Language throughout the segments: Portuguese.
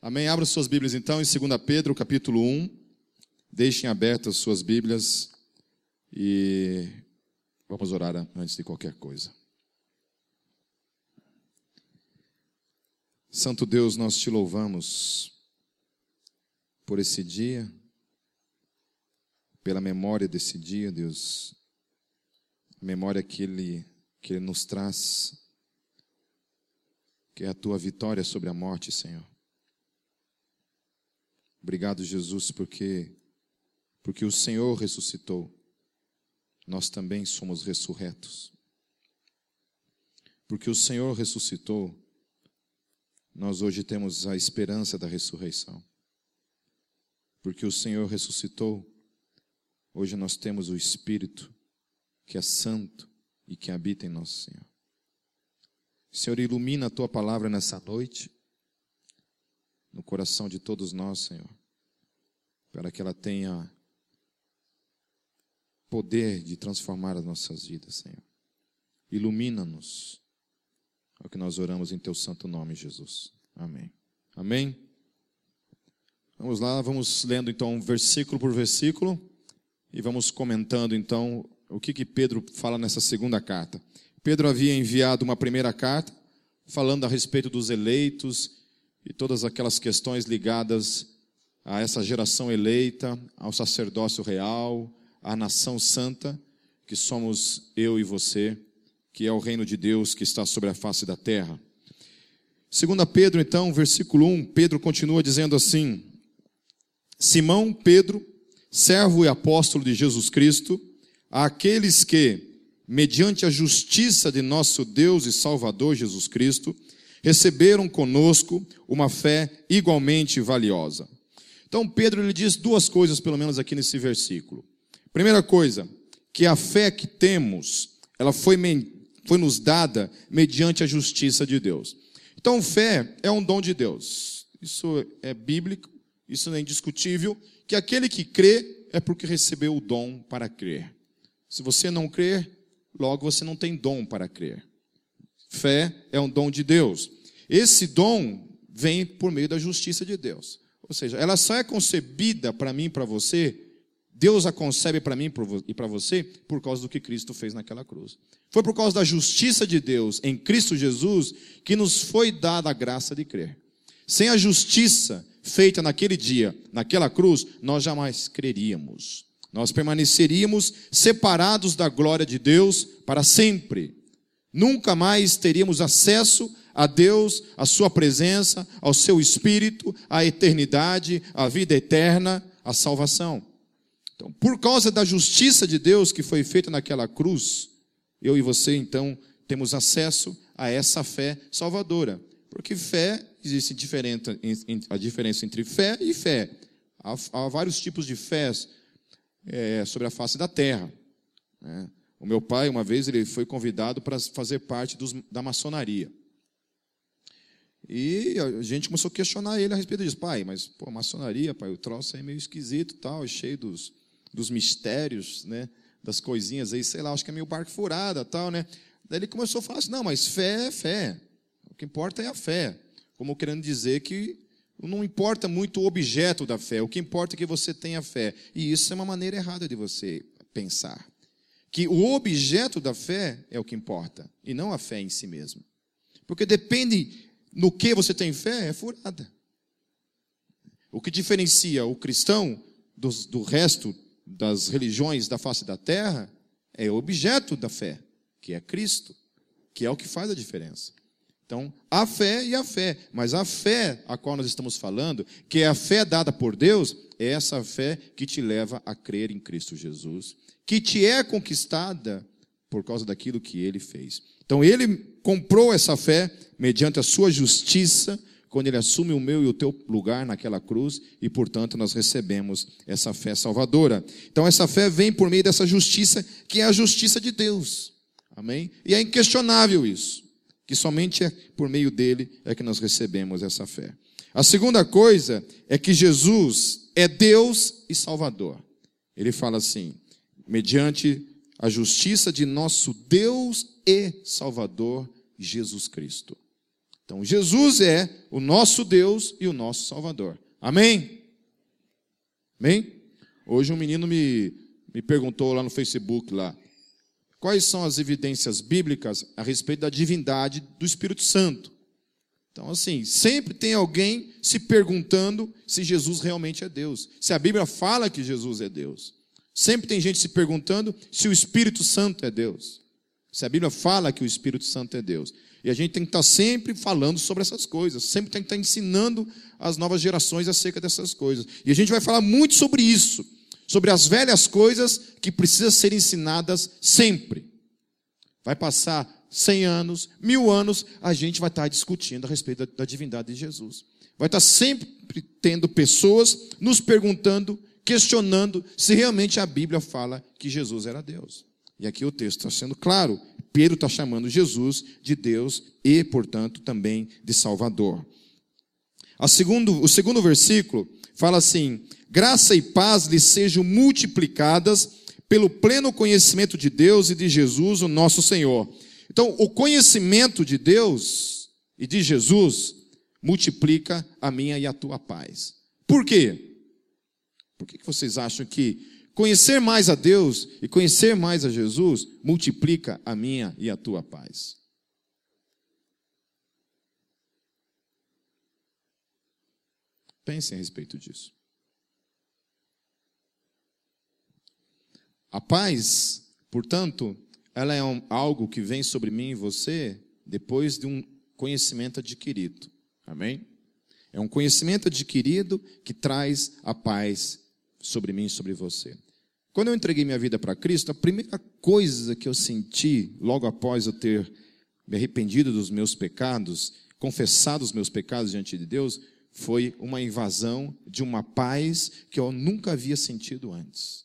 Amém? Abra suas Bíblias então em 2 Pedro, capítulo 1. Deixem abertas suas Bíblias e vamos orar antes de qualquer coisa. Santo Deus, nós te louvamos por esse dia, pela memória desse dia, Deus, a memória que Ele, que Ele nos traz, que é a tua vitória sobre a morte, Senhor. Obrigado, Jesus, porque porque o Senhor ressuscitou. Nós também somos ressurretos. Porque o Senhor ressuscitou, nós hoje temos a esperança da ressurreição. Porque o Senhor ressuscitou, hoje nós temos o Espírito que é santo e que habita em nosso Senhor. Senhor, ilumina a tua palavra nessa noite, no coração de todos nós, Senhor para que ela tenha poder de transformar as nossas vidas, Senhor. Ilumina-nos. É o que nós oramos em teu santo nome, Jesus. Amém. Amém. Vamos lá, vamos lendo então versículo por versículo e vamos comentando então o que que Pedro fala nessa segunda carta. Pedro havia enviado uma primeira carta falando a respeito dos eleitos e todas aquelas questões ligadas a essa geração eleita, ao sacerdócio real, à nação santa, que somos eu e você, que é o reino de Deus que está sobre a face da terra. Segundo Pedro, então, versículo 1, Pedro continua dizendo assim: Simão Pedro, servo e apóstolo de Jesus Cristo, àqueles que, mediante a justiça de nosso Deus e Salvador Jesus Cristo, receberam conosco uma fé igualmente valiosa. Então Pedro ele diz duas coisas, pelo menos aqui nesse versículo. Primeira coisa, que a fé que temos, ela foi, foi nos dada mediante a justiça de Deus. Então fé é um dom de Deus. Isso é bíblico, isso é indiscutível, que aquele que crê é porque recebeu o dom para crer. Se você não crer, logo você não tem dom para crer. Fé é um dom de Deus. Esse dom vem por meio da justiça de Deus. Ou seja, ela só é concebida para mim e para você, Deus a concebe para mim e para você por causa do que Cristo fez naquela cruz. Foi por causa da justiça de Deus em Cristo Jesus que nos foi dada a graça de crer. Sem a justiça feita naquele dia, naquela cruz, nós jamais creríamos. Nós permaneceríamos separados da glória de Deus para sempre. Nunca mais teríamos acesso a Deus, a Sua presença, ao Seu Espírito, a eternidade, a vida eterna, a salvação. Então, por causa da justiça de Deus que foi feita naquela cruz, eu e você, então, temos acesso a essa fé salvadora. Porque fé, existe a diferença entre fé e fé. Há, há vários tipos de fés é, sobre a face da terra. Né? O meu pai, uma vez, ele foi convidado para fazer parte dos, da maçonaria. E a gente começou a questionar ele a respeito disso. Pai, mas pô, maçonaria, pai, o troço é meio esquisito tal, é cheio dos, dos mistérios, né? Das coisinhas aí, sei lá, acho que é meio barco furada tal, né? Daí ele começou a falar assim, não, mas fé é fé. O que importa é a fé. Como querendo dizer que não importa muito o objeto da fé, o que importa é que você tenha fé. E isso é uma maneira errada de você pensar. Que o objeto da fé é o que importa, e não a fé em si mesmo. Porque depende no que você tem fé é furada. O que diferencia o cristão do, resto das religiões da face da terra é o objeto da fé, que é Cristo, que é o que faz a diferença. Então, a fé e a fé, mas a fé a qual nós estamos falando, que é a fé dada por Deus, é essa fé que te leva a crer em Cristo Jesus, que te é conquistada por causa daquilo que ele fez. Então ele comprou essa fé mediante a sua justiça, quando ele assume o meu e o teu lugar naquela cruz, e portanto nós recebemos essa fé salvadora. Então essa fé vem por meio dessa justiça, que é a justiça de Deus. Amém? E é inquestionável isso, que somente é por meio dele é que nós recebemos essa fé. A segunda coisa é que Jesus é Deus e Salvador. Ele fala assim: mediante a justiça de nosso Deus e Salvador Jesus Cristo. Então, Jesus é o nosso Deus e o nosso Salvador. Amém? Amém? Hoje um menino me, me perguntou lá no Facebook lá, quais são as evidências bíblicas a respeito da divindade do Espírito Santo. Então, assim, sempre tem alguém se perguntando se Jesus realmente é Deus. Se a Bíblia fala que Jesus é Deus. Sempre tem gente se perguntando se o Espírito Santo é Deus. Se a Bíblia fala que o Espírito Santo é Deus. E a gente tem que estar sempre falando sobre essas coisas, sempre tem que estar ensinando as novas gerações acerca dessas coisas. E a gente vai falar muito sobre isso, sobre as velhas coisas que precisam ser ensinadas sempre. Vai passar cem anos, mil anos, a gente vai estar discutindo a respeito da, da divindade de Jesus. Vai estar sempre tendo pessoas nos perguntando, questionando se realmente a Bíblia fala que Jesus era Deus. E aqui o texto está sendo claro. Pedro está chamando Jesus de Deus e, portanto, também de Salvador. Segundo, o segundo versículo fala assim: graça e paz lhe sejam multiplicadas pelo pleno conhecimento de Deus e de Jesus, o nosso Senhor. Então, o conhecimento de Deus e de Jesus multiplica a minha e a tua paz. Por quê? Por que vocês acham que Conhecer mais a Deus e conhecer mais a Jesus multiplica a minha e a tua paz. Pensem a respeito disso. A paz, portanto, ela é um, algo que vem sobre mim e você depois de um conhecimento adquirido. Amém? É um conhecimento adquirido que traz a paz sobre mim e sobre você. Quando eu entreguei minha vida para Cristo, a primeira coisa que eu senti, logo após eu ter me arrependido dos meus pecados, confessado os meus pecados diante de Deus, foi uma invasão de uma paz que eu nunca havia sentido antes.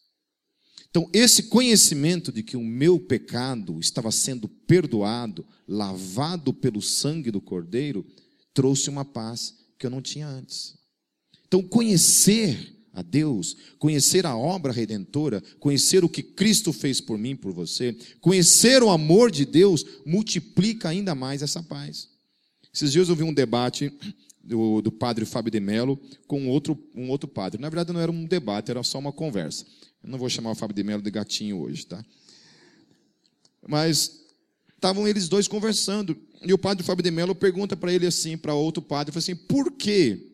Então, esse conhecimento de que o meu pecado estava sendo perdoado, lavado pelo sangue do Cordeiro, trouxe uma paz que eu não tinha antes. Então, conhecer a Deus, conhecer a obra redentora, conhecer o que Cristo fez por mim, por você, conhecer o amor de Deus, multiplica ainda mais essa paz. Esses dias eu vi um debate do, do padre Fábio de Mello com outro, um outro padre. Na verdade, não era um debate, era só uma conversa. Eu não vou chamar o Fábio de Mello de gatinho hoje, tá? Mas estavam eles dois conversando. E o padre Fábio de Mello pergunta para ele assim, para outro padre, assim, por que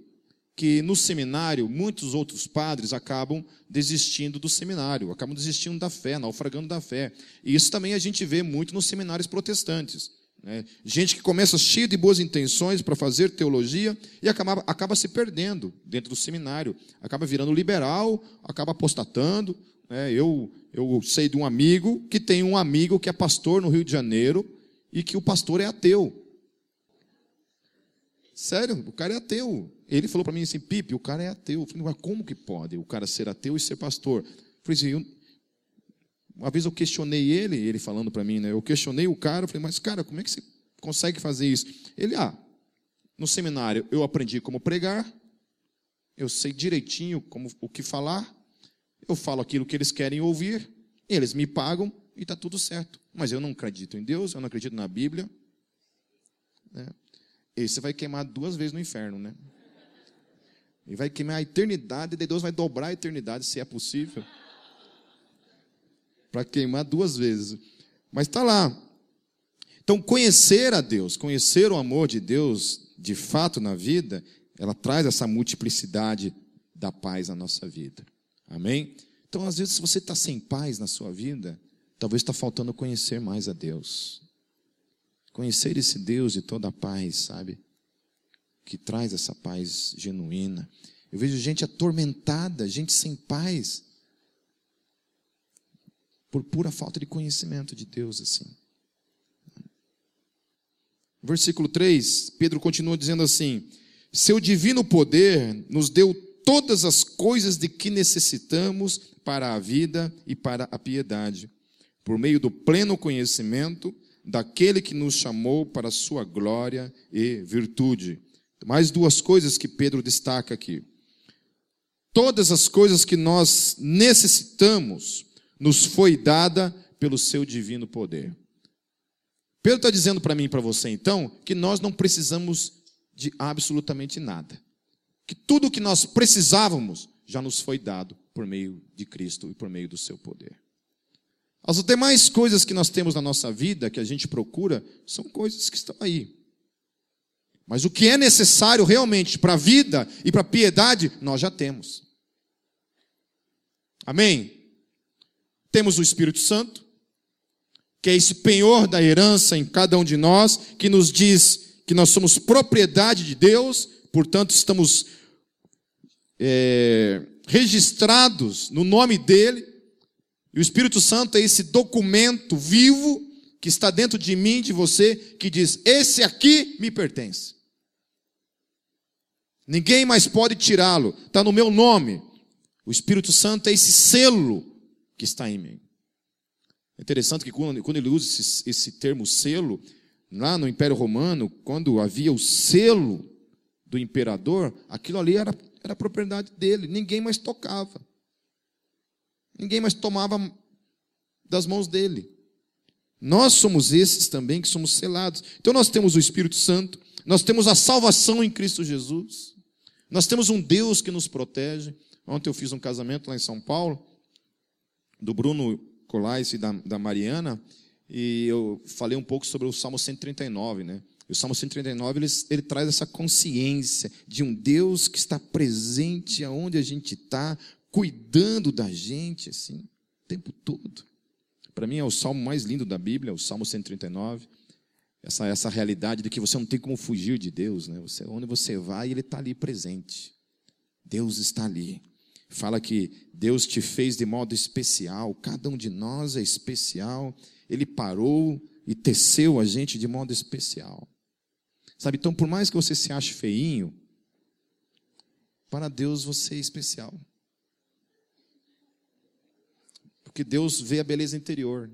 que no seminário muitos outros padres acabam desistindo do seminário, acabam desistindo da fé, naufragando da fé. E isso também a gente vê muito nos seminários protestantes. Né? Gente que começa cheia de boas intenções para fazer teologia e acaba, acaba se perdendo dentro do seminário, acaba virando liberal, acaba apostatando. Né? Eu, eu sei de um amigo que tem um amigo que é pastor no Rio de Janeiro e que o pastor é ateu. Sério, o cara é ateu. Ele falou para mim assim, Pipe, o cara é ateu. Eu falei, mas como que pode o cara ser ateu e ser pastor? Eu falei assim, eu... uma vez eu questionei ele, ele falando para mim, né? Eu questionei o cara, eu falei, mas cara, como é que você consegue fazer isso? Ele, ah, no seminário eu aprendi como pregar, eu sei direitinho como o que falar, eu falo aquilo que eles querem ouvir, eles me pagam e está tudo certo. Mas eu não acredito em Deus, eu não acredito na Bíblia. Né? Esse vai queimar duas vezes no inferno, né? E vai queimar a eternidade, e Deus vai dobrar a eternidade, se é possível. Para queimar duas vezes. Mas está lá. Então, conhecer a Deus, conhecer o amor de Deus, de fato, na vida, ela traz essa multiplicidade da paz na nossa vida. Amém? Então, às vezes, se você está sem paz na sua vida, talvez está faltando conhecer mais a Deus. Conhecer esse Deus de toda a paz, sabe? Que traz essa paz genuína. Eu vejo gente atormentada, gente sem paz, por pura falta de conhecimento de Deus, assim. Versículo 3, Pedro continua dizendo assim: Seu divino poder nos deu todas as coisas de que necessitamos para a vida e para a piedade, por meio do pleno conhecimento daquele que nos chamou para a sua glória e virtude. Mais duas coisas que Pedro destaca aqui. Todas as coisas que nós necessitamos nos foi dada pelo seu divino poder. Pedro está dizendo para mim e para você, então, que nós não precisamos de absolutamente nada. Que tudo o que nós precisávamos já nos foi dado por meio de Cristo e por meio do seu poder. As demais coisas que nós temos na nossa vida, que a gente procura, são coisas que estão aí. Mas o que é necessário realmente para a vida e para a piedade, nós já temos. Amém? Temos o Espírito Santo, que é esse penhor da herança em cada um de nós, que nos diz que nós somos propriedade de Deus, portanto, estamos é, registrados no nome dEle. E o Espírito Santo é esse documento vivo que está dentro de mim, de você, que diz: Esse aqui me pertence. Ninguém mais pode tirá-lo, está no meu nome. O Espírito Santo é esse selo que está em mim. É interessante que quando, quando ele usa esse, esse termo selo, lá no Império Romano, quando havia o selo do imperador, aquilo ali era, era propriedade dele, ninguém mais tocava. Ninguém mais tomava das mãos dele. Nós somos esses também que somos selados. Então nós temos o Espírito Santo, nós temos a salvação em Cristo Jesus, nós temos um Deus que nos protege. Ontem eu fiz um casamento lá em São Paulo, do Bruno Colais e da, da Mariana, e eu falei um pouco sobre o Salmo 139, né? E o Salmo 139 ele, ele traz essa consciência de um Deus que está presente aonde a gente está, cuidando da gente, assim, o tempo todo. Para mim é o salmo mais lindo da Bíblia, o Salmo 139. Essa, essa realidade de que você não tem como fugir de Deus, né? Você, onde você vai, Ele está ali presente. Deus está ali. Fala que Deus te fez de modo especial, cada um de nós é especial. Ele parou e teceu a gente de modo especial. Sabe, então, por mais que você se ache feinho, para Deus você é especial. Porque Deus vê a beleza interior.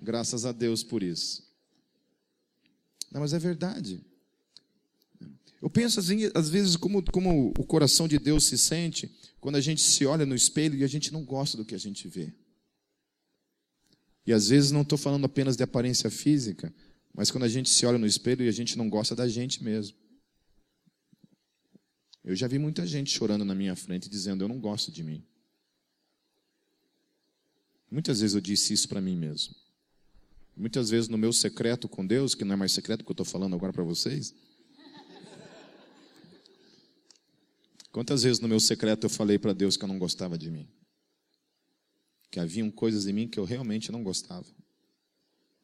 Graças a Deus por isso. Não, mas é verdade. Eu penso assim, às vezes, como, como o coração de Deus se sente quando a gente se olha no espelho e a gente não gosta do que a gente vê. E às vezes não estou falando apenas de aparência física, mas quando a gente se olha no espelho e a gente não gosta da gente mesmo. Eu já vi muita gente chorando na minha frente dizendo: Eu não gosto de mim. Muitas vezes eu disse isso para mim mesmo. Muitas vezes no meu secreto com Deus, que não é mais secreto que eu estou falando agora para vocês, Quantas vezes no meu secreto eu falei para Deus que eu não gostava de mim? Que haviam coisas em mim que eu realmente não gostava.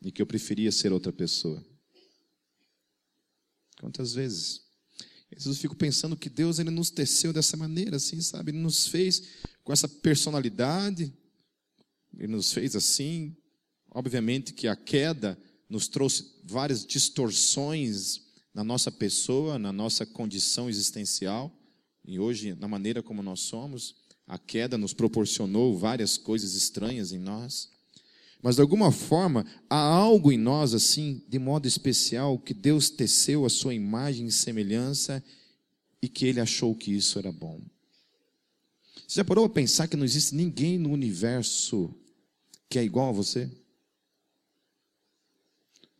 E que eu preferia ser outra pessoa. Quantas vezes? Eu fico pensando que Deus ele nos teceu dessa maneira, assim, sabe? Ele nos fez com essa personalidade, ele nos fez assim. Obviamente que a queda nos trouxe várias distorções na nossa pessoa, na nossa condição existencial. E hoje, na maneira como nós somos, a queda nos proporcionou várias coisas estranhas em nós. Mas de alguma forma, há algo em nós assim, de modo especial, que Deus teceu a sua imagem e semelhança e que ele achou que isso era bom. Você já parou a pensar que não existe ninguém no universo que é igual a você?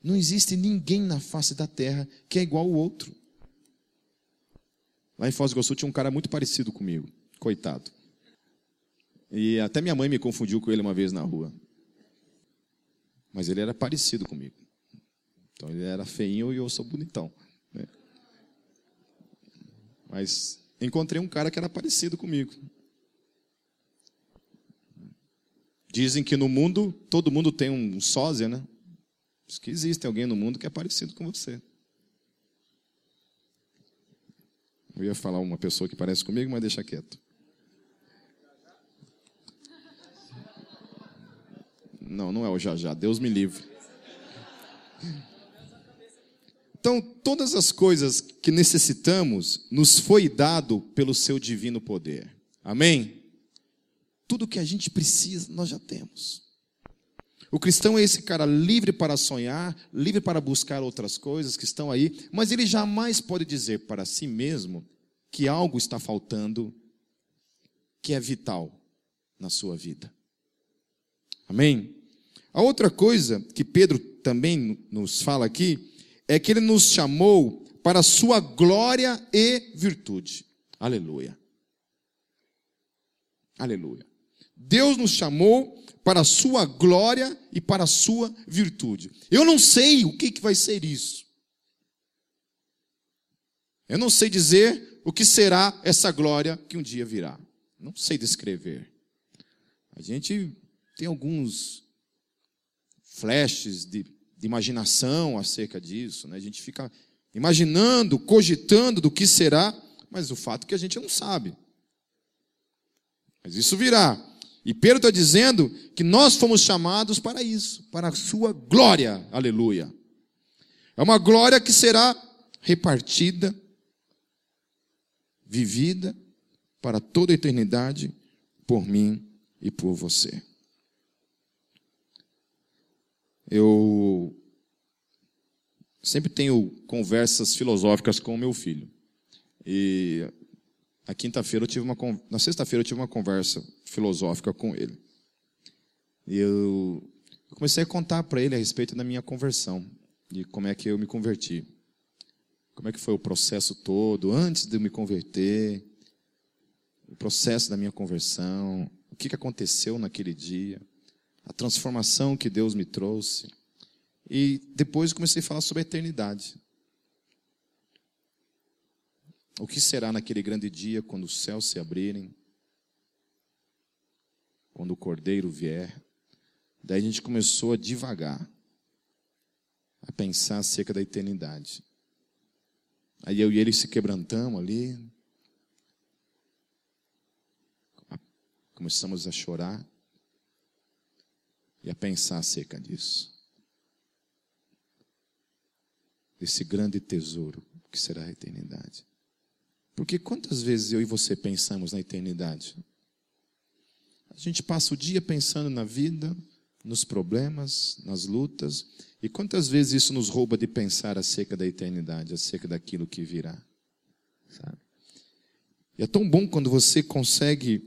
Não existe ninguém na face da terra que é igual ao outro. Lá em Foz do Iguaçu tinha um cara muito parecido comigo, coitado. E até minha mãe me confundiu com ele uma vez na rua. Mas ele era parecido comigo. Então ele era feinho e eu sou bonitão. Né? Mas encontrei um cara que era parecido comigo. Dizem que no mundo, todo mundo tem um sósia, né? Diz que existe alguém no mundo que é parecido com você. Eu ia falar uma pessoa que parece comigo, mas deixa quieto. Não, não é o já já, Deus me livre. Então, todas as coisas que necessitamos nos foi dado pelo seu divino poder. Amém? Tudo que a gente precisa, nós já temos. O cristão é esse cara livre para sonhar, livre para buscar outras coisas que estão aí, mas ele jamais pode dizer para si mesmo que algo está faltando que é vital na sua vida. Amém? A outra coisa que Pedro também nos fala aqui é que ele nos chamou para a sua glória e virtude. Aleluia. Aleluia. Deus nos chamou para a sua glória e para a sua virtude. Eu não sei o que, que vai ser isso. Eu não sei dizer o que será essa glória que um dia virá. Não sei descrever. A gente tem alguns flashes de, de imaginação acerca disso, né? a gente fica imaginando, cogitando do que será, mas o fato é que a gente não sabe. Mas isso virá. E Pedro está dizendo que nós fomos chamados para isso, para a sua glória. Aleluia. É uma glória que será repartida, vivida para toda a eternidade por mim e por você. Eu sempre tenho conversas filosóficas com o meu filho. E na quinta-feira eu tive uma na sexta-feira eu tive uma conversa filosófica com ele. E eu, comecei a contar para ele a respeito da minha conversão, de como é que eu me converti. Como é que foi o processo todo antes de eu me converter, o processo da minha conversão, o que aconteceu naquele dia, a transformação que Deus me trouxe. E depois comecei a falar sobre a eternidade. O que será naquele grande dia quando os céus se abrirem? Quando o cordeiro vier? Daí a gente começou a devagar, a pensar acerca da eternidade. Aí eu e ele se quebrantamos ali. Começamos a chorar e a pensar acerca disso. Desse grande tesouro que será a eternidade. Porque quantas vezes eu e você pensamos na eternidade? A gente passa o dia pensando na vida, nos problemas, nas lutas, e quantas vezes isso nos rouba de pensar acerca da eternidade, acerca daquilo que virá? Sabe? E é tão bom quando você consegue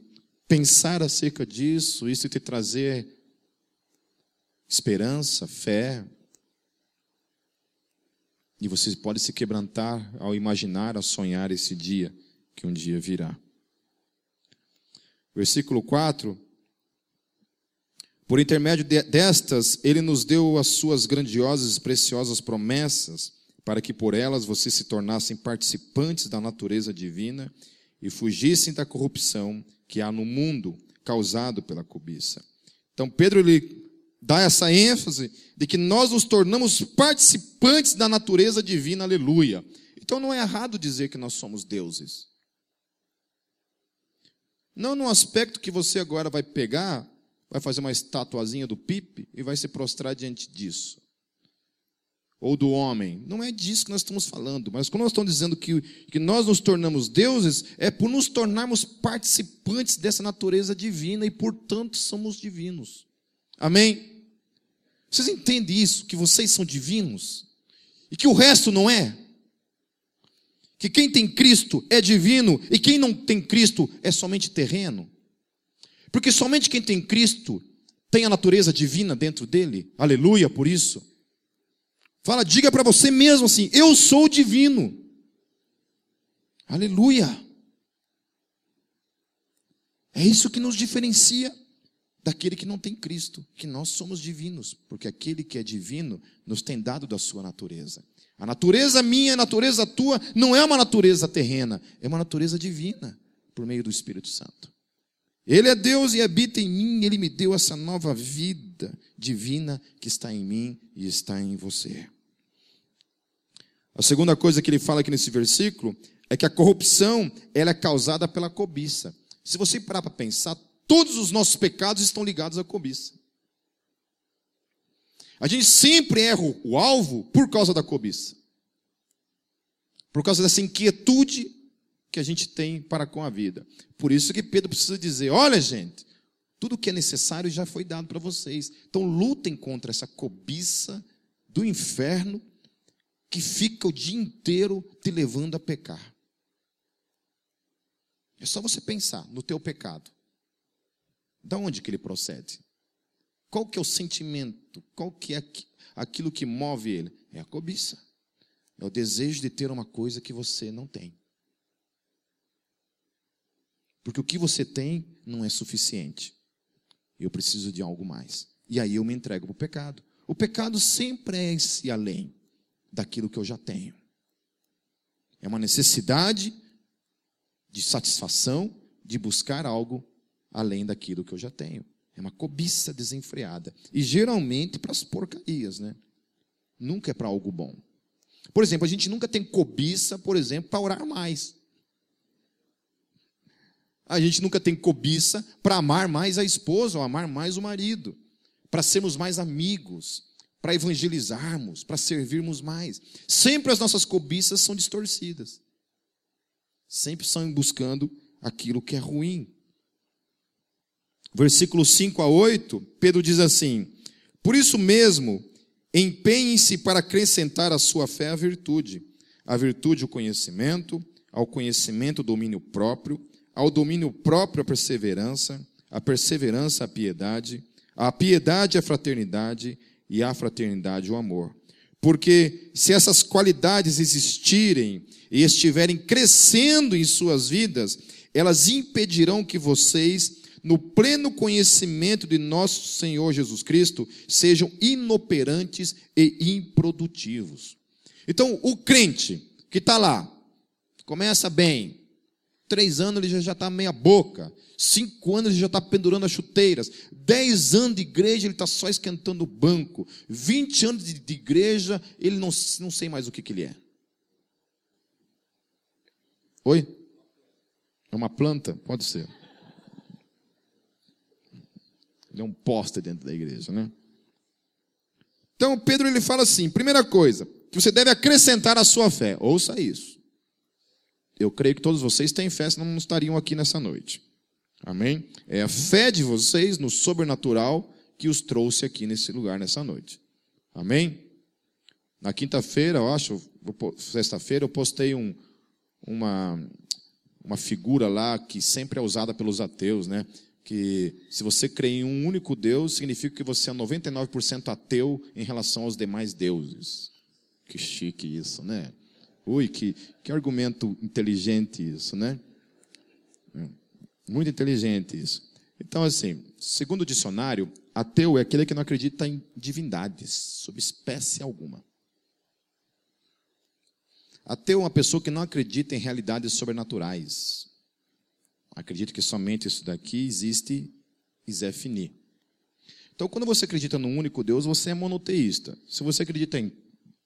pensar acerca disso, isso te trazer esperança, fé, e você pode se quebrantar ao imaginar, ao sonhar esse dia que um dia virá. Versículo 4. Por intermédio destas, ele nos deu as suas grandiosas e preciosas promessas, para que por elas vocês se tornassem participantes da natureza divina e fugissem da corrupção que há no mundo causado pela cobiça. Então Pedro ele dá essa ênfase de que nós nos tornamos participantes da natureza divina, aleluia. Então não é errado dizer que nós somos deuses. Não no aspecto que você agora vai pegar, vai fazer uma estatuazinha do Pipe e vai se prostrar diante disso. Ou do homem. Não é disso que nós estamos falando. Mas quando nós estamos dizendo que, que nós nos tornamos deuses, é por nos tornarmos participantes dessa natureza divina e, portanto, somos divinos. Amém? Vocês entendem isso? Que vocês são divinos? E que o resto não é? Que quem tem Cristo é divino e quem não tem Cristo é somente terreno? Porque somente quem tem Cristo tem a natureza divina dentro dele. Aleluia por isso. Fala, diga para você mesmo assim: eu sou divino. Aleluia. É isso que nos diferencia daquele que não tem Cristo, que nós somos divinos, porque aquele que é divino nos tem dado da sua natureza. A natureza minha, a natureza tua, não é uma natureza terrena, é uma natureza divina, por meio do Espírito Santo. Ele é Deus e habita em mim, ele me deu essa nova vida divina que está em mim e está em você. A segunda coisa que ele fala aqui nesse versículo é que a corrupção ela é causada pela cobiça. Se você parar para pensar, Todos os nossos pecados estão ligados à cobiça. A gente sempre erra o alvo por causa da cobiça. Por causa dessa inquietude que a gente tem para com a vida. Por isso que Pedro precisa dizer: olha, gente, tudo que é necessário já foi dado para vocês. Então lutem contra essa cobiça do inferno que fica o dia inteiro te levando a pecar. É só você pensar no teu pecado. Da onde que ele procede? Qual que é o sentimento? Qual que é aquilo que move ele? É a cobiça. É o desejo de ter uma coisa que você não tem. Porque o que você tem não é suficiente. Eu preciso de algo mais. E aí eu me entrego para o pecado. O pecado sempre é esse além daquilo que eu já tenho. É uma necessidade de satisfação, de buscar algo além daquilo que eu já tenho. É uma cobiça desenfreada. E geralmente para as porcarias, né? Nunca é para algo bom. Por exemplo, a gente nunca tem cobiça, por exemplo, para orar mais. A gente nunca tem cobiça para amar mais a esposa ou amar mais o marido, para sermos mais amigos, para evangelizarmos, para servirmos mais. Sempre as nossas cobiças são distorcidas. Sempre são buscando aquilo que é ruim. Versículos 5 a 8, Pedro diz assim: Por isso mesmo, empenhem-se para acrescentar à sua fé a virtude, a virtude o conhecimento, ao conhecimento o domínio próprio, ao domínio próprio a perseverança, a perseverança a piedade, a piedade a fraternidade e a fraternidade o amor. Porque se essas qualidades existirem e estiverem crescendo em suas vidas, elas impedirão que vocês no pleno conhecimento de nosso Senhor Jesus Cristo, sejam inoperantes e improdutivos. Então, o crente que está lá, começa bem, três anos ele já está meia boca, cinco anos ele já está pendurando as chuteiras, dez anos de igreja ele está só esquentando o banco, vinte anos de, de, igreja ele não, não sei mais o que, que ele é. Oi? É uma planta? Pode ser. Ele é um poste dentro da igreja, né? Então, Pedro ele fala assim: primeira coisa, que você deve acrescentar a sua fé. Ouça isso. Eu creio que todos vocês têm fé, senão não estariam aqui nessa noite. Amém? É a fé de vocês no sobrenatural que os trouxe aqui nesse lugar nessa noite. Amém? Na quinta-feira, eu acho, sexta-feira, eu postei um, uma, uma figura lá que sempre é usada pelos ateus, né? Que se você crê em um único Deus, significa que você é 99% ateu em relação aos demais deuses. Que chique isso, né? Ui, que, que argumento inteligente isso, né? Muito inteligente isso. Então, assim, segundo o dicionário, ateu é aquele que não acredita em divindades, sob espécie alguma. Ateu é uma pessoa que não acredita em realidades sobrenaturais. Acredito que somente isso daqui existe e Zé Fini. Então, quando você acredita num único Deus, você é monoteísta. Se você acredita em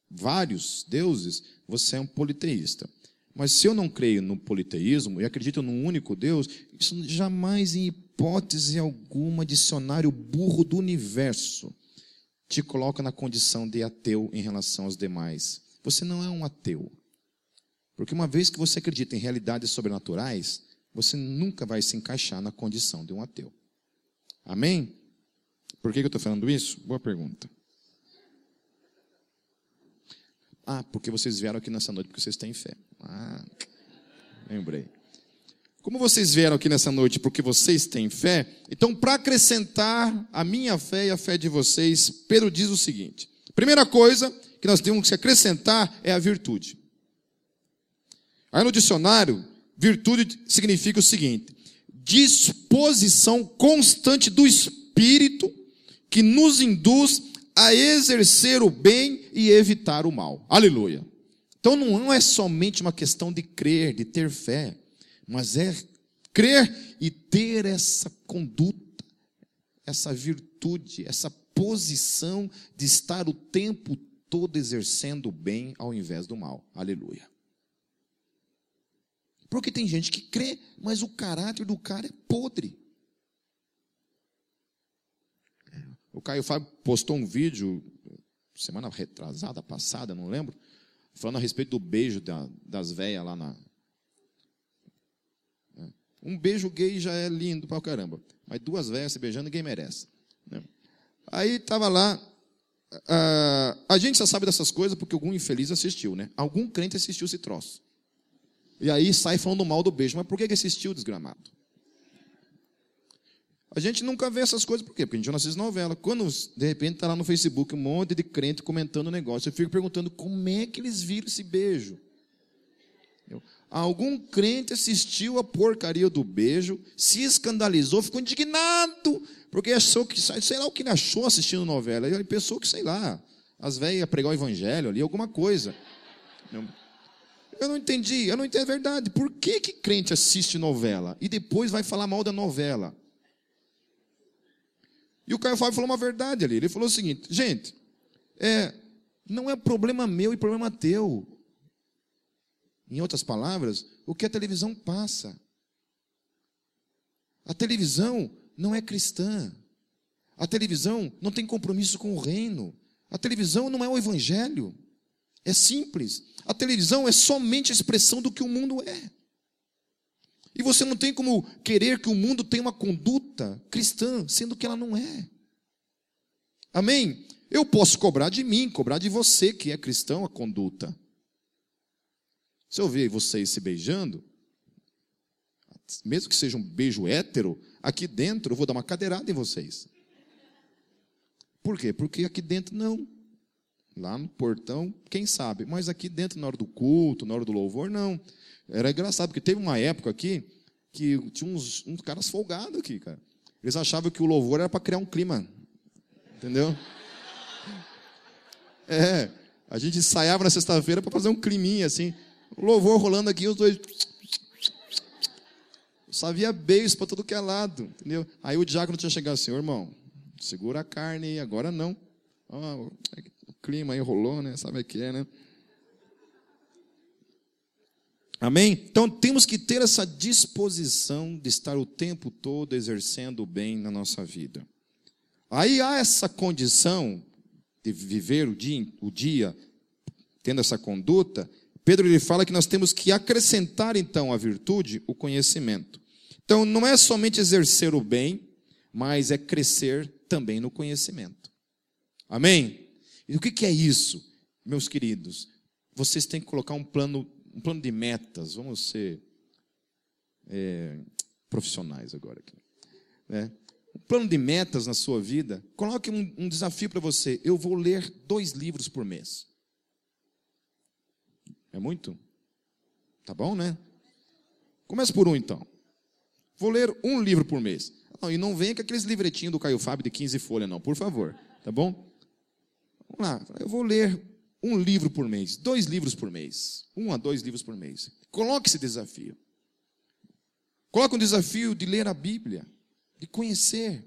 vários deuses, você é um politeísta. Mas se eu não creio no politeísmo e acredito num único Deus, isso jamais, em hipótese alguma, dicionário burro do universo, te coloca na condição de ateu em relação aos demais. Você não é um ateu. Porque uma vez que você acredita em realidades sobrenaturais, você nunca vai se encaixar na condição de um ateu. Amém? Por que eu estou falando isso? Boa pergunta. Ah, porque vocês vieram aqui nessa noite porque vocês têm fé. Ah, lembrei. Como vocês vieram aqui nessa noite porque vocês têm fé, então para acrescentar a minha fé e a fé de vocês, Pedro diz o seguinte: primeira coisa que nós temos que acrescentar é a virtude. Aí no dicionário, Virtude significa o seguinte: disposição constante do espírito que nos induz a exercer o bem e evitar o mal. Aleluia. Então não é somente uma questão de crer, de ter fé, mas é crer e ter essa conduta, essa virtude, essa posição de estar o tempo todo exercendo o bem ao invés do mal. Aleluia. Porque tem gente que crê, mas o caráter do cara é podre. O Caio Fábio postou um vídeo, semana retrasada, passada, não lembro, falando a respeito do beijo das velhas lá na. É. Um beijo gay já é lindo pra caramba, mas duas velhas se beijando ninguém merece. Né? Aí estava lá, a gente só sabe dessas coisas porque algum infeliz assistiu, né? Algum crente assistiu esse troço. E aí sai falando mal do beijo. Mas por que assistiu desgramado? A gente nunca vê essas coisas, por quê? Porque a gente não assiste novela. Quando, de repente, está lá no Facebook um monte de crente comentando o negócio, eu fico perguntando como é que eles viram esse beijo. Algum crente assistiu a porcaria do beijo, se escandalizou, ficou indignado, porque achou que, sei lá o que ele achou assistindo novela. Ele pensou que, sei lá, as velhas pregar o evangelho ali, alguma coisa. Eu não entendi, eu não entendi a verdade. Por que, que crente assiste novela e depois vai falar mal da novela? E o Caio Fábio falou uma verdade ali. Ele falou o seguinte: gente, é, não é problema meu e problema teu. Em outras palavras, o que a televisão passa. A televisão não é cristã. A televisão não tem compromisso com o reino. A televisão não é o evangelho. É simples. A televisão é somente a expressão do que o mundo é. E você não tem como querer que o mundo tenha uma conduta cristã, sendo que ela não é. Amém? Eu posso cobrar de mim, cobrar de você que é cristão a conduta. Se eu ver vocês se beijando, mesmo que seja um beijo hétero, aqui dentro eu vou dar uma cadeirada em vocês. Por quê? Porque aqui dentro não. Lá no portão, quem sabe? Mas aqui dentro, na hora do culto, na hora do louvor, não. Era engraçado, porque teve uma época aqui que tinha uns, uns caras folgados aqui, cara. Eles achavam que o louvor era para criar um clima. Entendeu? É. A gente ensaiava na sexta-feira para fazer um climinha assim. O louvor rolando aqui, os dois. Só havia beijos para todo que é lado, entendeu? Aí o diácono tinha chegado assim, irmão, segura a carne agora não. Oh, clima aí rolou, né? Sabe o que é, né? Amém? Então temos que ter essa disposição de estar o tempo todo exercendo o bem na nossa vida. Aí há essa condição de viver o dia, o dia tendo essa conduta, Pedro ele fala que nós temos que acrescentar então à virtude o conhecimento. Então não é somente exercer o bem, mas é crescer também no conhecimento. Amém? E o que é isso, meus queridos? Vocês têm que colocar um plano, um plano de metas. Vamos ser é, profissionais agora aqui. Né? Um plano de metas na sua vida. Coloque um, um desafio para você. Eu vou ler dois livros por mês. É muito? Tá bom, né? Comece por um então. Vou ler um livro por mês. Não, e não venha com aqueles livretinhos do Caio Fábio de 15 folhas, não, por favor. Tá bom? Vamos lá. Eu vou ler um livro por mês, dois livros por mês. Um a dois livros por mês. Coloque esse desafio. Coloque um desafio de ler a Bíblia, de conhecer.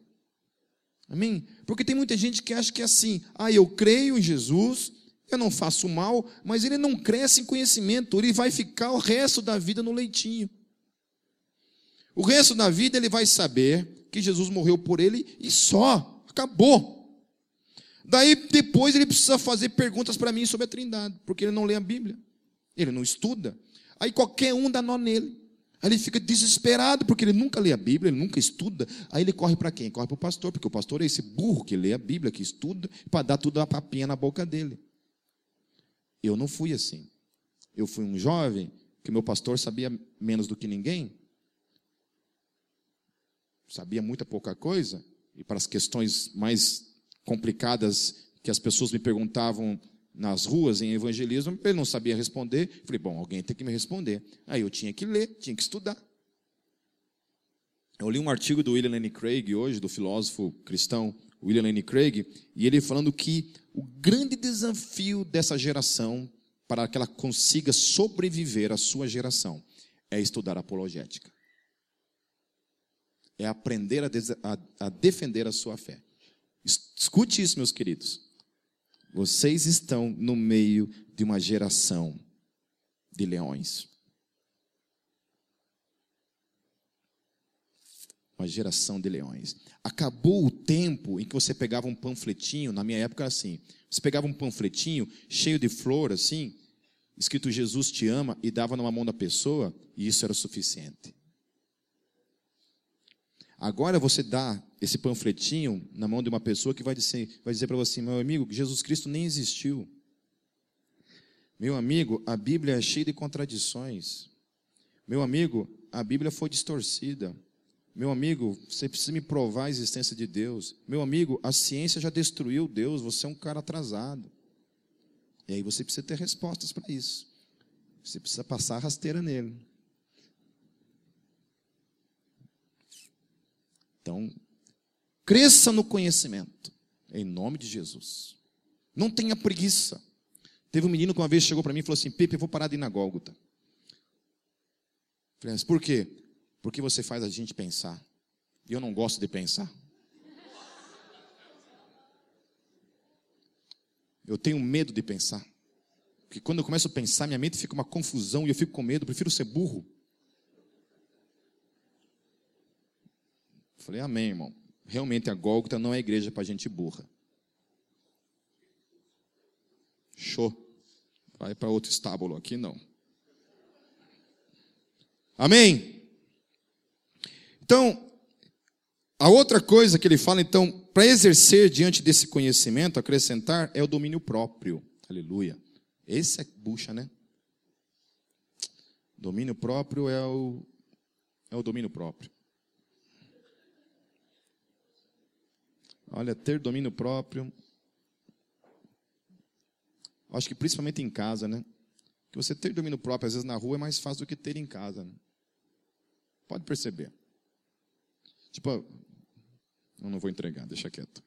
Amém? Porque tem muita gente que acha que é assim: ah, eu creio em Jesus, eu não faço mal, mas ele não cresce em conhecimento, ele vai ficar o resto da vida no leitinho. O resto da vida ele vai saber que Jesus morreu por ele e só, acabou. Daí depois ele precisa fazer perguntas para mim sobre a Trindade, porque ele não lê a Bíblia, ele não estuda. Aí qualquer um dá nó nele. Aí ele fica desesperado, porque ele nunca lê a Bíblia, ele nunca estuda. Aí ele corre para quem? Corre para o pastor, porque o pastor é esse burro que lê a Bíblia, que estuda, para dar tudo a papinha na boca dele. Eu não fui assim. Eu fui um jovem que meu pastor sabia menos do que ninguém, sabia muita pouca coisa, e para as questões mais complicadas que as pessoas me perguntavam nas ruas em evangelismo, ele não sabia responder. Falei, bom, alguém tem que me responder. Aí eu tinha que ler, tinha que estudar. Eu li um artigo do William Lane Craig hoje, do filósofo cristão William Lane Craig, e ele falando que o grande desafio dessa geração, para que ela consiga sobreviver à sua geração, é estudar apologética. É aprender a, a, a defender a sua fé. Escute isso, meus queridos. Vocês estão no meio de uma geração de leões. Uma geração de leões. Acabou o tempo em que você pegava um panfletinho, na minha época era assim, você pegava um panfletinho cheio de flor assim, escrito Jesus te ama e dava numa mão da pessoa e isso era suficiente. Agora você dá esse panfletinho na mão de uma pessoa que vai dizer, vai dizer para você, meu amigo, Jesus Cristo nem existiu. Meu amigo, a Bíblia é cheia de contradições. Meu amigo, a Bíblia foi distorcida. Meu amigo, você precisa me provar a existência de Deus. Meu amigo, a ciência já destruiu Deus, você é um cara atrasado. E aí você precisa ter respostas para isso. Você precisa passar a rasteira nele. Então, cresça no conhecimento, em nome de Jesus. Não tenha preguiça. Teve um menino que uma vez chegou para mim e falou assim: Pepe, eu vou parar de ir na Gólgota. Falei, mas por quê? Porque você faz a gente pensar. E eu não gosto de pensar. Eu tenho medo de pensar. Porque quando eu começo a pensar, minha mente fica uma confusão e eu fico com medo, eu prefiro ser burro. Falei, amém, irmão. Realmente a Gólgota não é igreja para gente burra. Show. Vai para outro estábulo aqui, não. Amém? Então, a outra coisa que ele fala, então, para exercer diante desse conhecimento, acrescentar, é o domínio próprio. Aleluia. Esse é bucha, né? Domínio próprio é o, é o domínio próprio. Olha, ter domínio próprio. Acho que principalmente em casa, né? Que você ter domínio próprio, às vezes na rua, é mais fácil do que ter em casa. Né? Pode perceber. Tipo, eu não vou entregar, deixa quieto.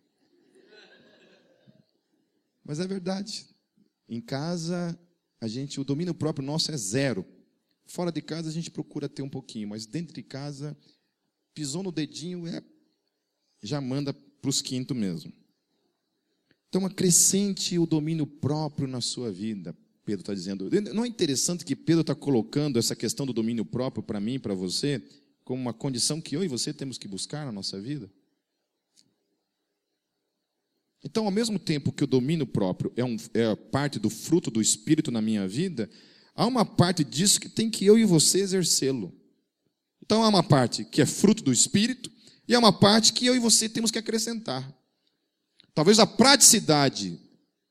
Mas é verdade. Em casa, a gente, o domínio próprio nosso é zero. Fora de casa a gente procura ter um pouquinho, mas dentro de casa, pisou no dedinho, é já manda para os quintos mesmo. Então, acrescente o domínio próprio na sua vida. Pedro está dizendo. Não é interessante que Pedro está colocando essa questão do domínio próprio para mim, para você, como uma condição que eu e você temos que buscar na nossa vida? Então, ao mesmo tempo que o domínio próprio é, um, é parte do fruto do Espírito na minha vida, há uma parte disso que tem que eu e você exercê-lo. Então, há uma parte que é fruto do Espírito e há uma parte que eu e você temos que acrescentar. Talvez a praticidade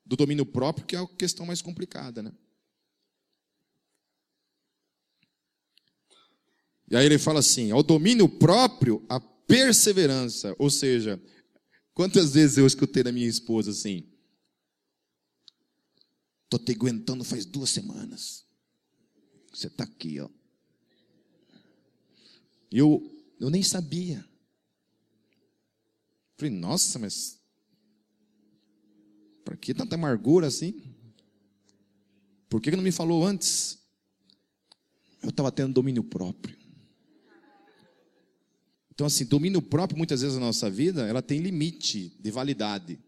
do domínio próprio, que é a questão mais complicada, né? E aí ele fala assim: ao domínio próprio, a perseverança. Ou seja, quantas vezes eu escutei da minha esposa assim: Estou te aguentando faz duas semanas. Você está aqui, ó. Eu, eu nem sabia. Falei, nossa, mas para que tanta amargura assim? Por que não me falou antes? Eu estava tendo domínio próprio. Então, assim, domínio próprio, muitas vezes na nossa vida, ela tem limite de validade.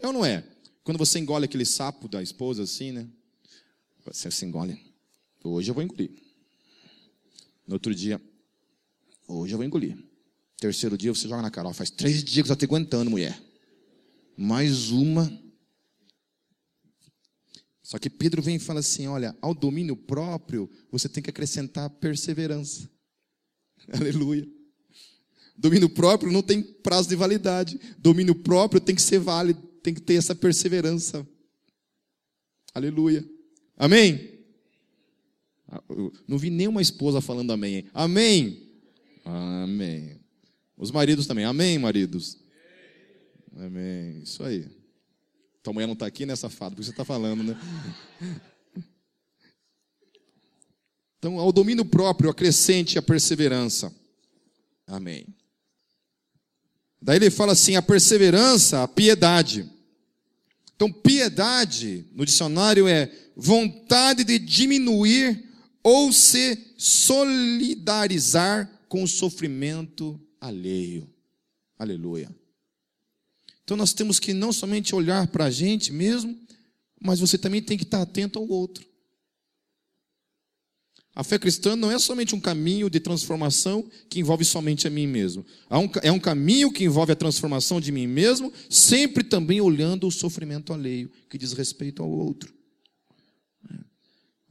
É ou não é? Quando você engole aquele sapo da esposa, assim, né? Você se engole. Hoje eu vou engolir. No outro dia, hoje eu vou engolir. Terceiro dia você joga na cara. Ó, faz três dias que você está aguentando, mulher mais uma. Só que Pedro vem e fala assim: olha, ao domínio próprio, você tem que acrescentar perseverança. Aleluia. Domínio próprio não tem prazo de validade. Domínio próprio tem que ser válido, tem que ter essa perseverança. Aleluia. Amém? Ah, não vi nenhuma esposa falando amém. Amém. Amém. Os maridos também. Amém, maridos. Amém. Isso aí. Tua mulher não está aqui, né, safado? Por que você está falando, né? Então, ao domínio próprio, acrescente a perseverança. Amém. Daí ele fala assim: a perseverança, a piedade. Então, piedade, no dicionário, é vontade de diminuir ou se solidarizar com o sofrimento alheio. Aleluia. Então nós temos que não somente olhar para a gente mesmo, mas você também tem que estar atento ao outro. A fé cristã não é somente um caminho de transformação que envolve somente a mim mesmo. É um caminho que envolve a transformação de mim mesmo, sempre também olhando o sofrimento alheio, que diz respeito ao outro.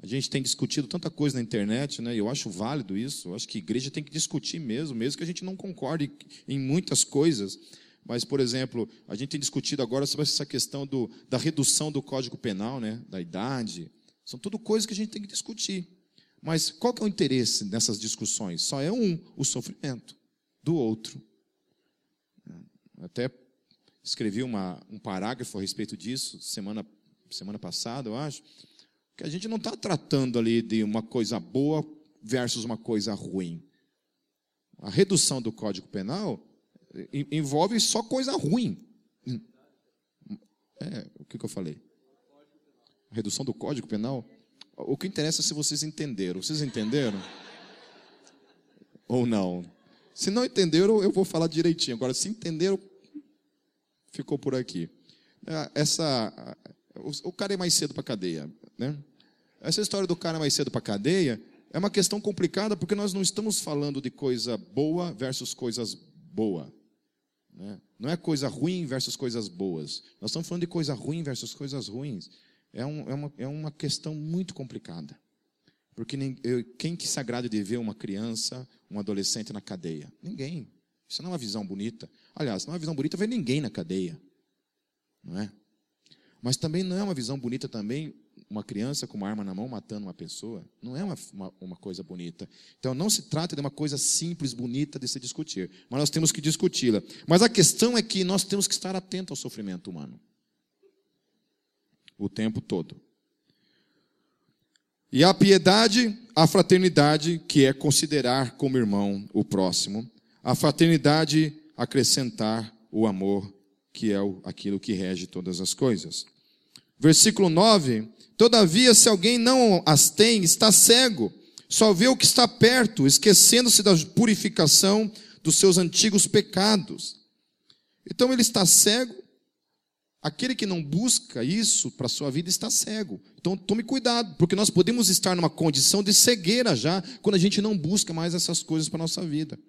A gente tem discutido tanta coisa na internet, né? Eu acho válido isso. Eu acho que a igreja tem que discutir mesmo, mesmo que a gente não concorde em muitas coisas. Mas, por exemplo, a gente tem discutido agora sobre essa questão do, da redução do Código Penal, né? da idade. São tudo coisas que a gente tem que discutir. Mas qual que é o interesse nessas discussões? Só é um, o sofrimento do outro. Até escrevi uma, um parágrafo a respeito disso semana, semana passada, eu acho, que a gente não está tratando ali de uma coisa boa versus uma coisa ruim. A redução do Código Penal envolve só coisa ruim. É, o que, que eu falei? A redução do Código Penal? O que interessa é se vocês entenderam. Vocês entenderam? Ou não? Se não entenderam, eu vou falar direitinho. Agora, se entenderam, ficou por aqui. É, essa, o cara é mais cedo para a cadeia, né? Essa história do cara mais cedo para a cadeia é uma questão complicada porque nós não estamos falando de coisa boa versus coisas boa. Né? Não é coisa ruim versus coisas boas. Nós estamos falando de coisa ruim versus coisas ruins. É, um, é, uma, é uma questão muito complicada. Porque nem, eu, quem que se agrada de ver uma criança, um adolescente na cadeia? Ninguém. Isso não é uma visão bonita. Aliás, não é uma visão bonita ver ninguém na cadeia. Não é? Mas também não é uma visão bonita também uma criança com uma arma na mão matando uma pessoa. Não é uma, uma, uma coisa bonita. Então não se trata de uma coisa simples, bonita de se discutir. Mas nós temos que discuti-la. Mas a questão é que nós temos que estar atentos ao sofrimento humano. O tempo todo. E a piedade, a fraternidade, que é considerar como irmão o próximo. A fraternidade, acrescentar o amor, que é aquilo que rege todas as coisas. Versículo 9: Todavia, se alguém não as tem, está cego, só vê o que está perto, esquecendo-se da purificação dos seus antigos pecados. Então ele está cego. Aquele que não busca isso para a sua vida está cego. Então tome cuidado, porque nós podemos estar numa condição de cegueira já, quando a gente não busca mais essas coisas para a nossa vida.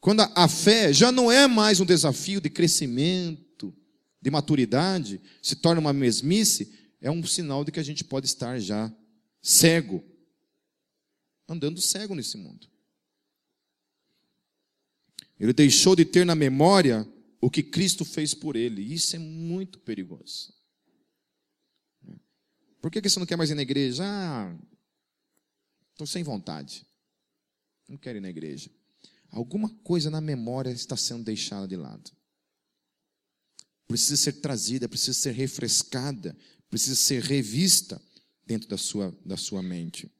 Quando a fé já não é mais um desafio de crescimento, de maturidade, se torna uma mesmice, é um sinal de que a gente pode estar já cego, andando cego nesse mundo. Ele deixou de ter na memória o que Cristo fez por ele. Isso é muito perigoso. Por que, você não quer mais ir na igreja? Ah, estou sem vontade. Não quero ir na igreja. Alguma coisa na memória está sendo deixada de lado. Precisa ser trazida, precisa ser refrescada, precisa ser revista dentro da sua, da sua mente.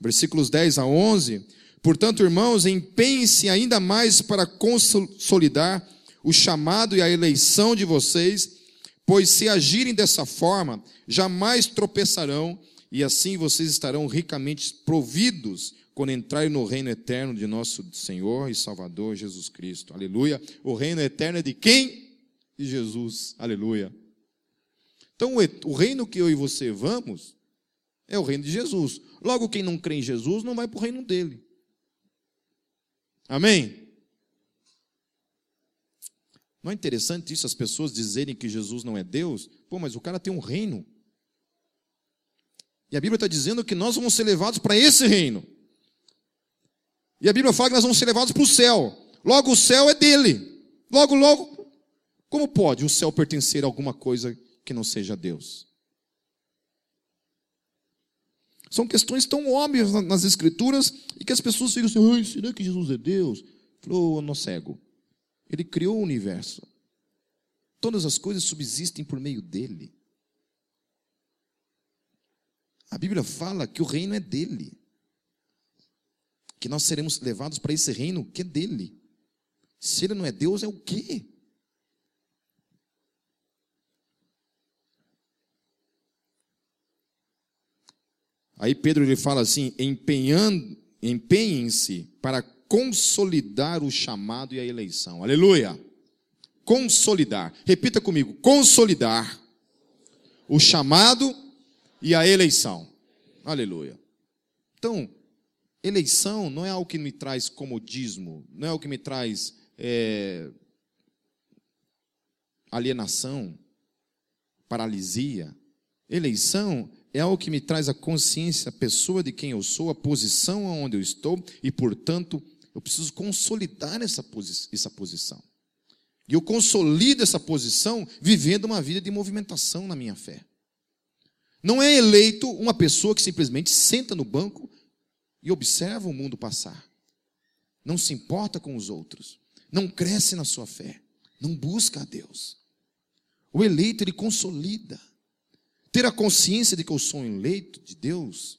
Versículos 10 a 11. Portanto, irmãos, empenhem-se ainda mais para consolidar o chamado e a eleição de vocês, pois se agirem dessa forma, jamais tropeçarão e assim vocês estarão ricamente providos quando entrarem no reino eterno de nosso Senhor e Salvador Jesus Cristo. Aleluia. O reino eterno é de quem? De Jesus. Aleluia. Então, o reino que eu e você vamos é o reino de Jesus. Logo, quem não crê em Jesus não vai para o reino dele. Amém? Não é interessante isso, as pessoas dizerem que Jesus não é Deus? Pô, mas o cara tem um reino. E a Bíblia está dizendo que nós vamos ser levados para esse reino. E a Bíblia fala que nós vamos ser levados para o céu. Logo, o céu é dele. Logo, logo, como pode o céu pertencer a alguma coisa que não seja Deus. São questões tão óbvias nas Escrituras e que as pessoas ficam assim: Ai, será que Jesus é Deus? Falou, oh, no cego. Ele criou o universo. Todas as coisas subsistem por meio dele. A Bíblia fala que o reino é dele. Que nós seremos levados para esse reino que é dele. Se ele não é Deus, é o quê? Aí Pedro ele fala assim: empenhem-se para consolidar o chamado e a eleição. Aleluia. Consolidar. Repita comigo: consolidar o chamado e a eleição. Aleluia. Então, eleição não é algo que me traz comodismo, não é algo que me traz é, alienação, paralisia. Eleição é algo que me traz a consciência, a pessoa de quem eu sou, a posição onde eu estou, e, portanto, eu preciso consolidar essa, posi essa posição. E eu consolido essa posição vivendo uma vida de movimentação na minha fé. Não é eleito uma pessoa que simplesmente senta no banco e observa o mundo passar. Não se importa com os outros. Não cresce na sua fé. Não busca a Deus. O eleito, ele consolida. Ter a consciência de que eu sou um eleito de Deus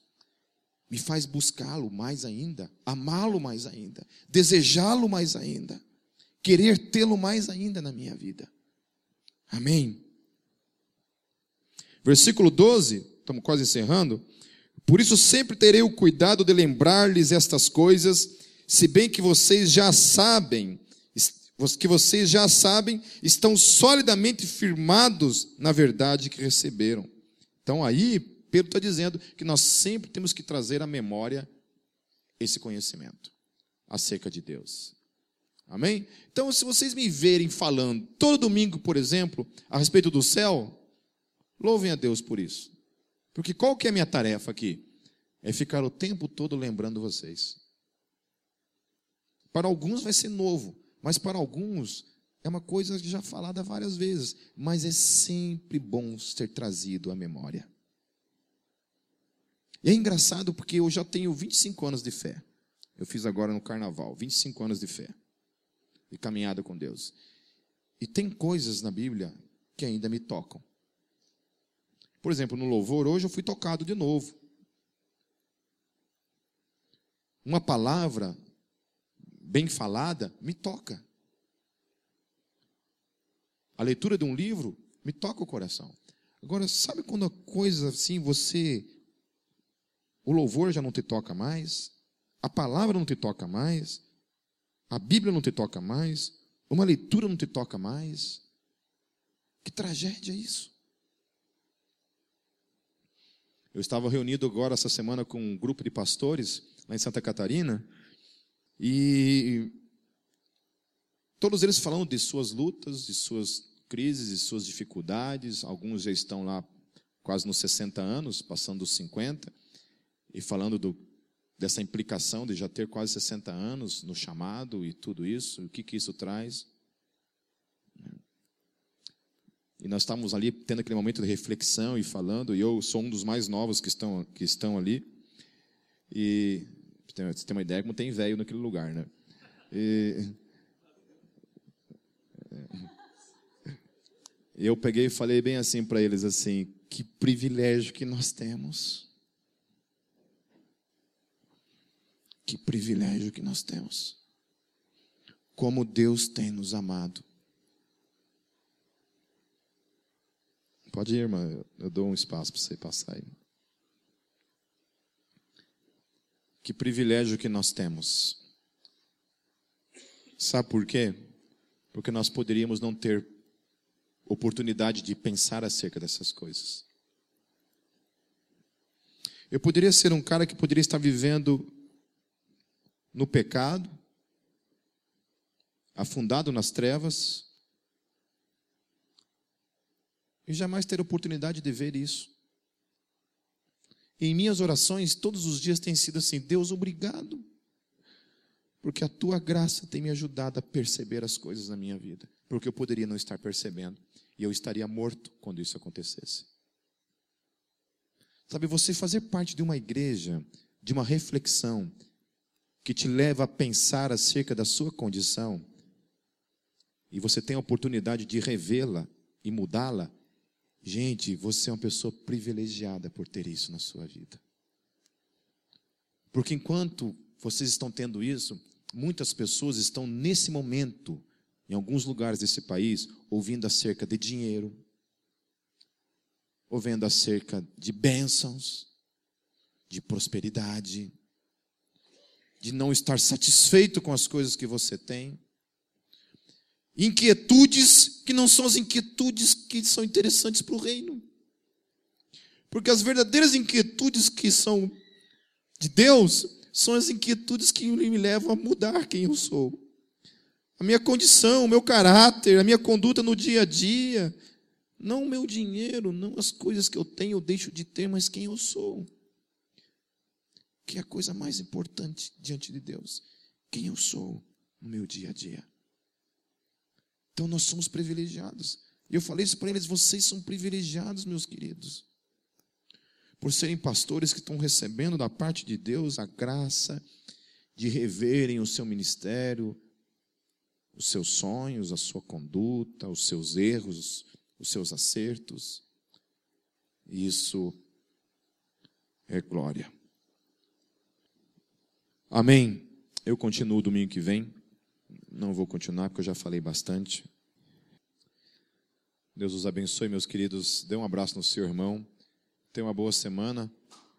me faz buscá-lo mais ainda, amá-lo mais ainda, desejá-lo mais ainda, querer tê-lo mais ainda na minha vida. Amém. Versículo 12, estamos quase encerrando. Por isso sempre terei o cuidado de lembrar-lhes estas coisas, se bem que vocês já sabem, que vocês já sabem, estão solidamente firmados na verdade que receberam. Então aí Pedro está dizendo que nós sempre temos que trazer à memória esse conhecimento acerca de Deus. Amém? Então, se vocês me verem falando todo domingo, por exemplo, a respeito do céu, louvem a Deus por isso. Porque qual que é a minha tarefa aqui? É ficar o tempo todo lembrando vocês. Para alguns vai ser novo, mas para alguns é uma coisa já falada várias vezes, mas é sempre bom ser trazido à memória. E é engraçado porque eu já tenho 25 anos de fé. Eu fiz agora no carnaval, 25 anos de fé. E caminhada com Deus. E tem coisas na Bíblia que ainda me tocam. Por exemplo, no louvor, hoje eu fui tocado de novo. Uma palavra bem falada me toca. A leitura de um livro me toca o coração. Agora, sabe quando a coisa assim, você. O louvor já não te toca mais, a palavra não te toca mais, a Bíblia não te toca mais, uma leitura não te toca mais? Que tragédia é isso? Eu estava reunido agora essa semana com um grupo de pastores lá em Santa Catarina e todos eles falando de suas lutas, de suas crises, de suas dificuldades. Alguns já estão lá quase nos 60 anos, passando os 50, e falando do, dessa implicação de já ter quase 60 anos no chamado e tudo isso, o que, que isso traz. E nós estávamos ali tendo aquele momento de reflexão e falando, e eu sou um dos mais novos que estão, que estão ali. E você tem uma ideia como tem velho naquele lugar, né? E, eu peguei e falei bem assim para eles assim, que privilégio que nós temos. Que privilégio que nós temos. Como Deus tem nos amado. Pode ir, irmã. Eu dou um espaço para você passar aí. Que privilégio que nós temos. Sabe por quê? Porque nós poderíamos não ter oportunidade de pensar acerca dessas coisas. Eu poderia ser um cara que poderia estar vivendo no pecado, afundado nas trevas, e jamais ter oportunidade de ver isso. em minhas orações, todos os dias tem sido assim: Deus, obrigado, porque a tua graça tem me ajudado a perceber as coisas na minha vida, porque eu poderia não estar percebendo e eu estaria morto quando isso acontecesse. Sabe, você fazer parte de uma igreja, de uma reflexão, que te leva a pensar acerca da sua condição, e você tem a oportunidade de revê-la e mudá-la, Gente, você é uma pessoa privilegiada por ter isso na sua vida. Porque enquanto vocês estão tendo isso, muitas pessoas estão nesse momento, em alguns lugares desse país, ouvindo acerca de dinheiro, ouvindo acerca de bênçãos, de prosperidade, de não estar satisfeito com as coisas que você tem inquietudes que não são as inquietudes que são interessantes para o reino. Porque as verdadeiras inquietudes que são de Deus são as inquietudes que me levam a mudar quem eu sou. A minha condição, o meu caráter, a minha conduta no dia a dia. Não o meu dinheiro, não as coisas que eu tenho, eu deixo de ter, mas quem eu sou. Que é a coisa mais importante diante de Deus. Quem eu sou no meu dia a dia. Então nós somos privilegiados. E eu falei isso para eles: vocês são privilegiados, meus queridos. Por serem pastores que estão recebendo da parte de Deus a graça de reverem o seu ministério, os seus sonhos, a sua conduta, os seus erros, os seus acertos. Isso é glória. Amém. Eu continuo domingo que vem. Não vou continuar porque eu já falei bastante. Deus os abençoe, meus queridos. Dê um abraço no seu irmão. Tenha uma boa semana.